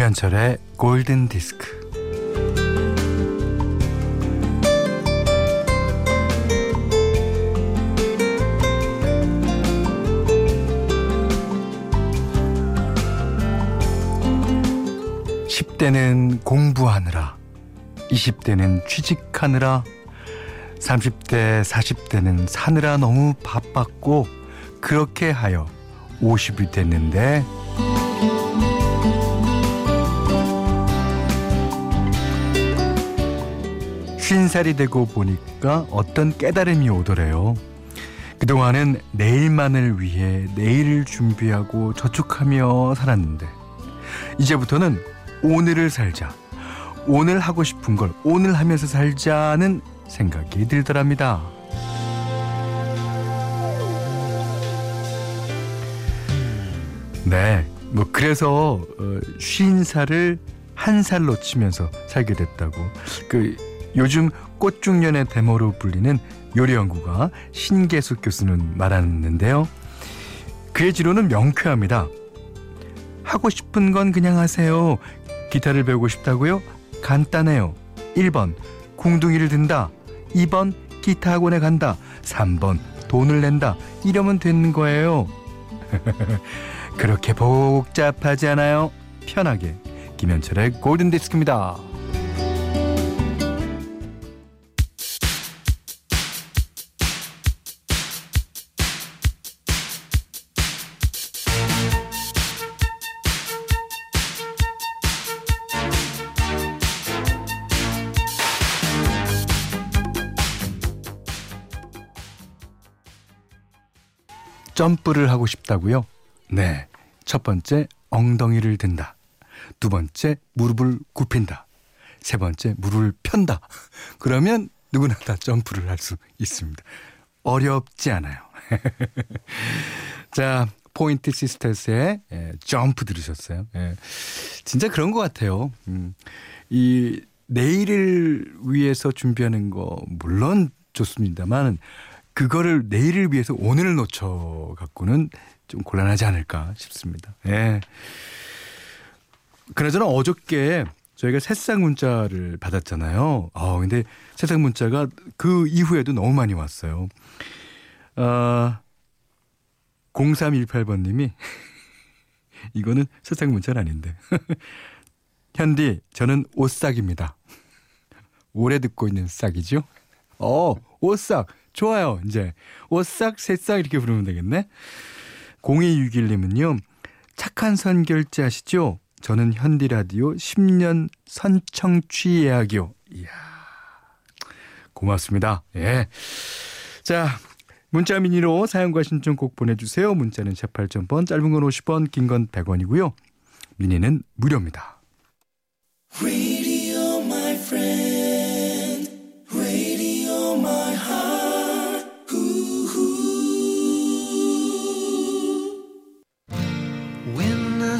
김현철의 골든 디스크. (10대는) 공부하느라 (20대는) 취직하느라 (30대) (40대는) 사느라 너무 바빴고 그렇게 하여 (50이) 됐는데 쉰살이 되고 보니까 어떤 깨달음이 오더래요. 그동안은 내일만을 위해 내일을 준비하고 저축하며 살았는데 이제부터는 오늘을 살자. 오늘 하고 싶은 걸 오늘 하면서 살자는 생각이 들더랍니다. 네, 뭐 그래서 쉰 살을 한 살로 치면서 살게 됐다고 그 요즘 꽃중년의 데모로 불리는 요리연구가 신계숙 교수는 말하는데요. 그의 지로는 명쾌합니다. 하고 싶은 건 그냥 하세요. 기타를 배우고 싶다고요? 간단해요. 1번 궁둥이를 든다. 2번 기타 학원에 간다. 3번 돈을 낸다. 이러면 되는 거예요. 그렇게 복잡하지 않아요. 편하게 김현철의 골든디스크입니다. 점프를 하고 싶다고요? 네. 첫 번째, 엉덩이를 든다. 두 번째, 무릎을 굽힌다. 세 번째, 무릎을 편다. 그러면 누구나 다 점프를 할 수 있습니다. 어렵지 않아요. 자, 포인트 시스터스의 예, 점프 들으셨어요. 예. 진짜 그런 것 같아요. 음, 이 내일을 위해서 준비하는 거 물론 좋습니다만 그거를 내일을 위해서 오늘을 놓쳐 갖고는 좀 곤란하지 않을까 싶습니다. 예. 그나저나 어저께 저희가 새싹 문자를 받았잖아요. 아, 근데 새싹 문자가 그 이후에도 너무 많이 왔어요. 아, 0318번 님이 이거는 새싹 문자는 아닌데. 현디, 저는 옷싹입니다. 오래 듣고 있는 싹이죠? 어, 옷싹. 좋아요. 이제 옷싹, 새싹 이렇게 부르면 되겠네. 0261님은요. 착한 선 결제 하시죠? 저는 현디 라디오 10년 선청취 예약이요. 이야. 고맙습니다. 예. 자, 문자 미니로 사연과 신청곡 보내주세요. 문자는 샵 8000번, 짧은 건 50원, 긴 건 100원이고요. 미니는 무료입니다.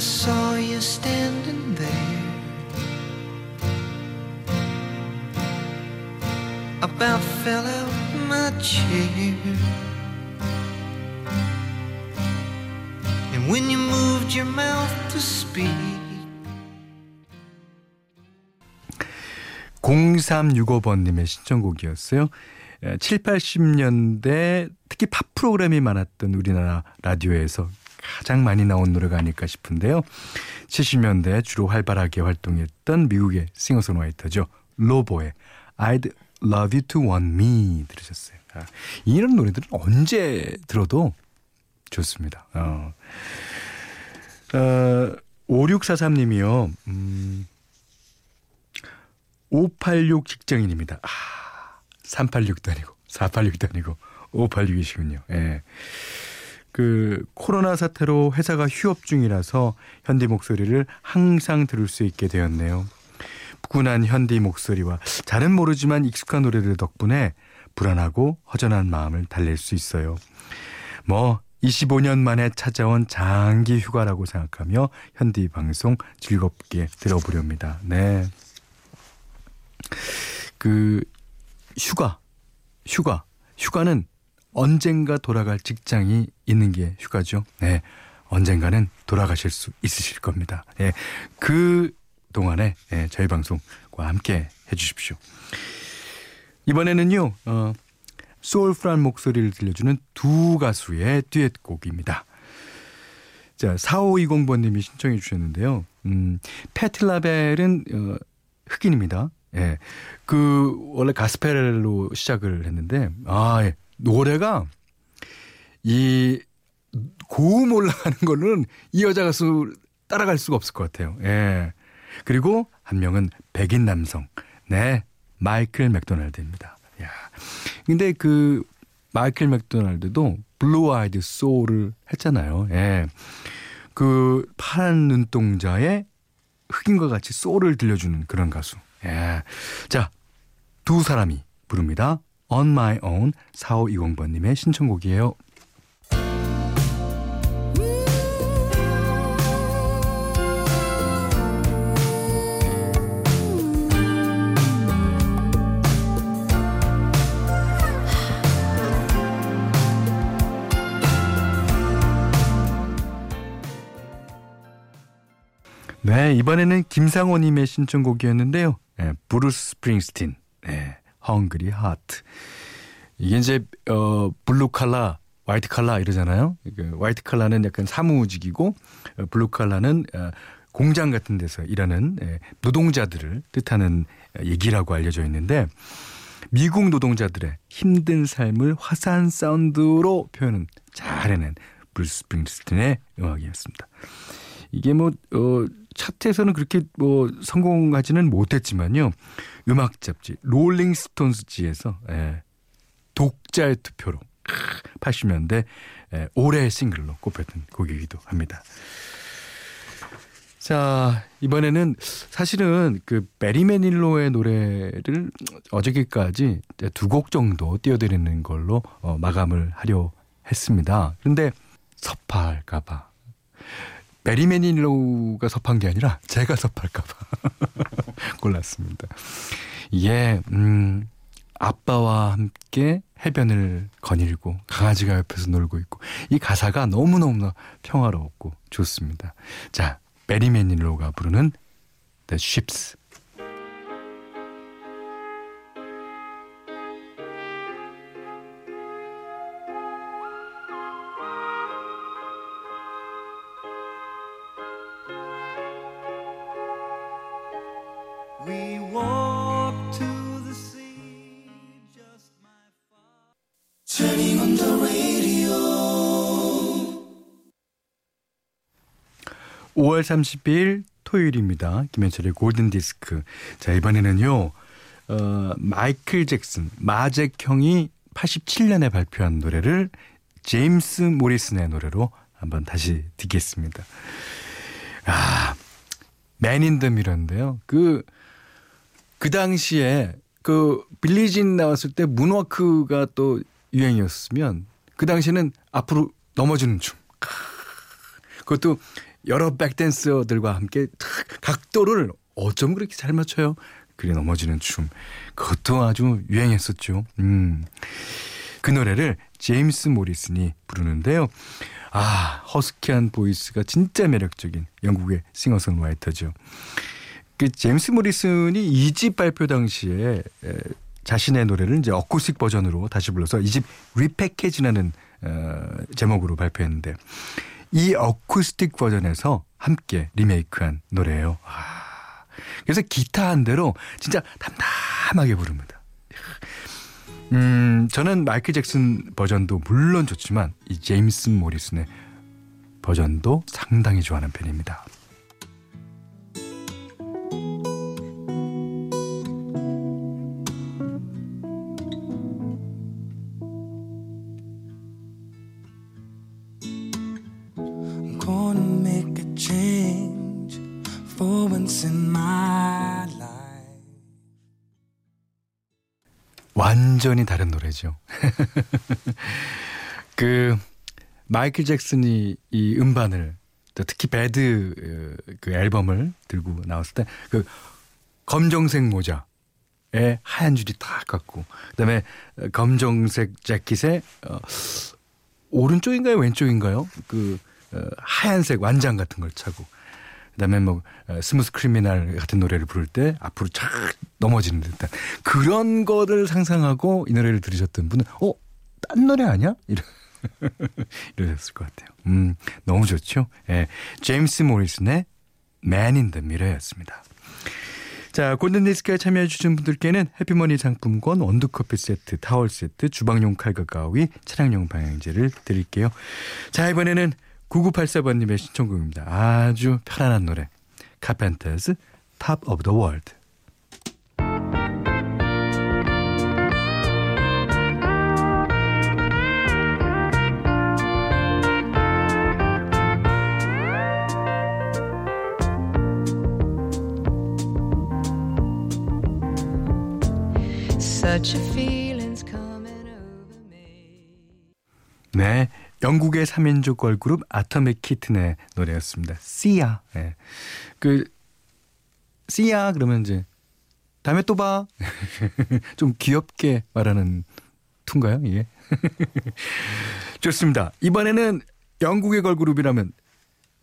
Saw you standing there. About fell out my chair. And when you moved your mouth to speak. 0365번님의 신청곡이었어요. 7, 80년대 특히 팝 프로그램이 많았던 우리나라 라디오에서 가장 많이 나온 노래가 아닐까 싶은데요. 70년대 주로 활발하게 활동했던 미국의 싱어송라이터죠. 로보의 I'd Love You to Want Me 들으셨어요. 아, 이런 노래들은 언제 들어도 좋습니다. 어. 어, 5643님이요. 음, 586 직장인입니다. 아, 386도 아니고 486도 아니고 586이시군요. 예. 그 코로나 사태로 회사가 휴업 중이라서 현디 목소리를 항상 들을 수 있게 되었네요. 푸근한 현디 목소리와 잘은 모르지만 익숙한 노래들 덕분에 불안하고 허전한 마음을 달랠 수 있어요. 뭐 25년 만에 찾아온 장기 휴가라고 생각하며 현디 방송 즐겁게 들어보렵니다. 네. 그 휴가, 휴가, 휴가는 언젠가 돌아갈 직장이 있는 게 휴가죠. 네. 언젠가는 돌아가실 수 있으실 겁니다. 예. 그 동안에 예, 저희 방송과 함께 해 주십시오. 이번에는요, 어, soulful한 목소리를 들려주는 두 가수의 듀엣곡입니다. 자, 4520번 님이 신청해 주셨는데요. 음, 패티 라벨은 어, 흑인입니다. 예. 그, 원래 가스펠로 시작을 했는데, 아, 예. 노래가 이 고음 올라가는 거는 이 여자 가수 따라갈 수가 없을 것 같아요. 예. 그리고 한 명은 백인 남성. 네. 마이클 맥도날드입니다. 야. 근데 그 마이클 맥도날드도 blue-eyed soul을 했잖아요. 예. 그 파란 눈동자에 흑인과 같이 소울을 들려주는 그런 가수. 예. 자, 두 사람이 부릅니다. On My Own 4520번님의 신청곡이에요. 네, 이번에는 김상호님의 신청곡이었는데요. 네, 브루스 스프링스틴, 네, Hungry Heart. 이게 이제 어 블루 칼라, 화이트 칼라 이러잖아요. 그 화이트 칼라는 약간 사무직이고 어, 블루 칼라는 어, 공장 같은 데서 일하는 예, 노동자들을 뜻하는 얘기라고 알려져 있는데 미국 노동자들의 힘든 삶을 화사한 사운드로 표현은 잘 해낸 브루스 스프링스틴의 음악이었습니다. 이게 뭐, 어, 차트에서는 그렇게 뭐 성공하지는 못했지만요. 음악 잡지, 롤링스톤스지에서, 예, 독자의 투표로 80년대 예, 올해의 싱글로 꼽혔던 곡이기도 합니다. 자, 이번에는 사실은 그 베리 매닐로의 노래를 어저께까지 두 곡 정도 띄워드리는 걸로 어, 마감을 하려 했습니다. 그런데 섭할까봐 베리 매닐로우가 섭한 게 아니라 제가 섭할까봐 골랐습니다. 이게 음, 아빠와 함께 해변을 거닐고 강아지가 옆에서 놀고 있고 이 가사가 너무너무 평화롭고 좋습니다. 자, 베리 매닐로우가 부르는 The Ships 5월 30일 토요일입니다. 김현철의 골든 디스크. 자, 이번에는요. 어, 마이클 잭슨, 마잭 형이 87년에 발표한 노래를 제임스 모리슨의 노래로 한번 다시 듣겠습니다. 아, 맨인 더 미러인데요. 그, 그 당시에 그 빌리진 나왔을 때 문워크가 또 유행이었으면 그 당시에는 앞으로 넘어지는 춤. 그것도 여러 백댄서들과 함께 각도를 어쩜 그렇게 잘 맞춰요? 그리 넘어지는 춤. 그것도 아주 유행했었죠. 음. 그 노래를 제임스 모리슨이 부르는데요. 아, 허스키한 보이스가 진짜 매력적인 영국의 싱어송라이터죠. 그 제임스 모리슨이 이 집 발표 당시에 에, 자신의 노래를 이제 어쿠스틱 버전으로 다시 불러서 이 집 리패키지라는 어, 제목으로 발표했는데 이 어쿠스틱 버전에서 함께 리메이크한 노래예요. 아, 그래서 기타 한 대로 진짜 담담하게 부릅니다. 음, 저는 마이클 잭슨 버전도 물론 좋지만 이 제임스 모리슨의 버전도 상당히 좋아하는 편입니다. 완전히 다른 노래죠. 그 마이클 잭슨이 이 음반을 특히 Bad 어, 그 앨범을 들고 나왔을 때 그 검정색 모자에 하얀 줄이 딱 갖고 그다음에 검정색 재킷에 어, 오른쪽인가요? 왼쪽인가요? 그 어, 하얀색 완장 같은 걸 차고 그다음에 뭐 어, Smooth Criminal 같은 노래를 부를 때 앞으로 쫙 넘어지는 듯한 그런 거를 상상하고 이 노래를 들으셨던 분은 어? 딴 노래 아니야? 이러 이러셨을 것 같아요. 음, 너무 좋죠. 예. 제임스 모리슨의 Man in the Mirror였습니다. 자, 골든디스크에 참여해주신 분들께는 해피머니 상품권, 원두커피 세트, 타월 세트, 주방용 칼과 가위, 차량용 방향제를 드릴게요. 자, 이번에는 9984번님의 신청곡입니다. 아주 편안한 노래. 카펜터스, Top of the World. Such a feeling's coming over me. 네. 영국의 3인조 걸그룹 아토믹 키튼의 노래였습니다. 씨야. 네. 그 씨야 그러면 이제 다음에 또 봐. 좀 귀엽게 말하는 툰가요, 이게? 좋습니다. 이번에는 영국의 걸그룹이라면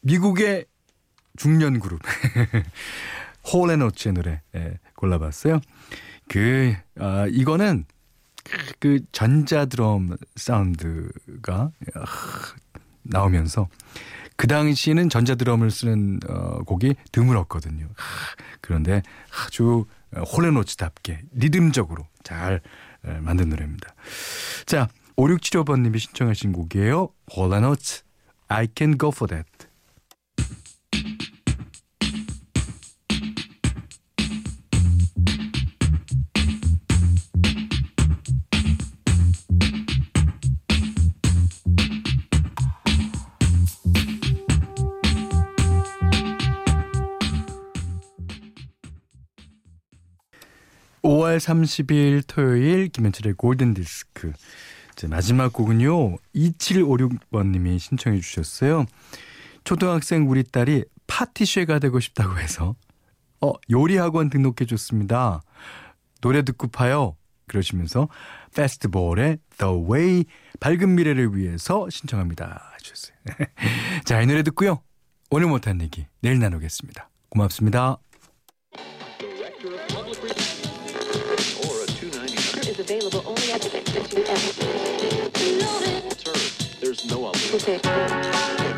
미국의 중년 그룹 홀앤오츠의 노래 예, 골라봤어요. 그 아, 이거는 그 전자 드럼 사운드가 나오면서 그 당시에는 전자 드럼을 쓰는 어, 곡이 드물었거든요. 그런데 아주 홀레노츠답게 리듬적으로 잘 만든 노래입니다. 자, 5675번님이 신청하신 곡이에요. 홀레노츠 I can go for that. 5월 30일 토요일 김현철의 골든 디스크. 마지막 곡은요. 2756번님이 신청해 주셨어요. 초등학생 우리 딸이 파티쉐가 되고 싶다고 해서 어 요리학원 등록해 줬습니다. 노래 듣고 파요. 그러시면서 페스티벌의 The Way 밝은 미래를 위해서 신청합니다. 하셨어요. 자, 이 노래 듣고요. 오늘 못한 얘기 내일 나누겠습니다. 고맙습니다. Available only at the Institute. There's no other.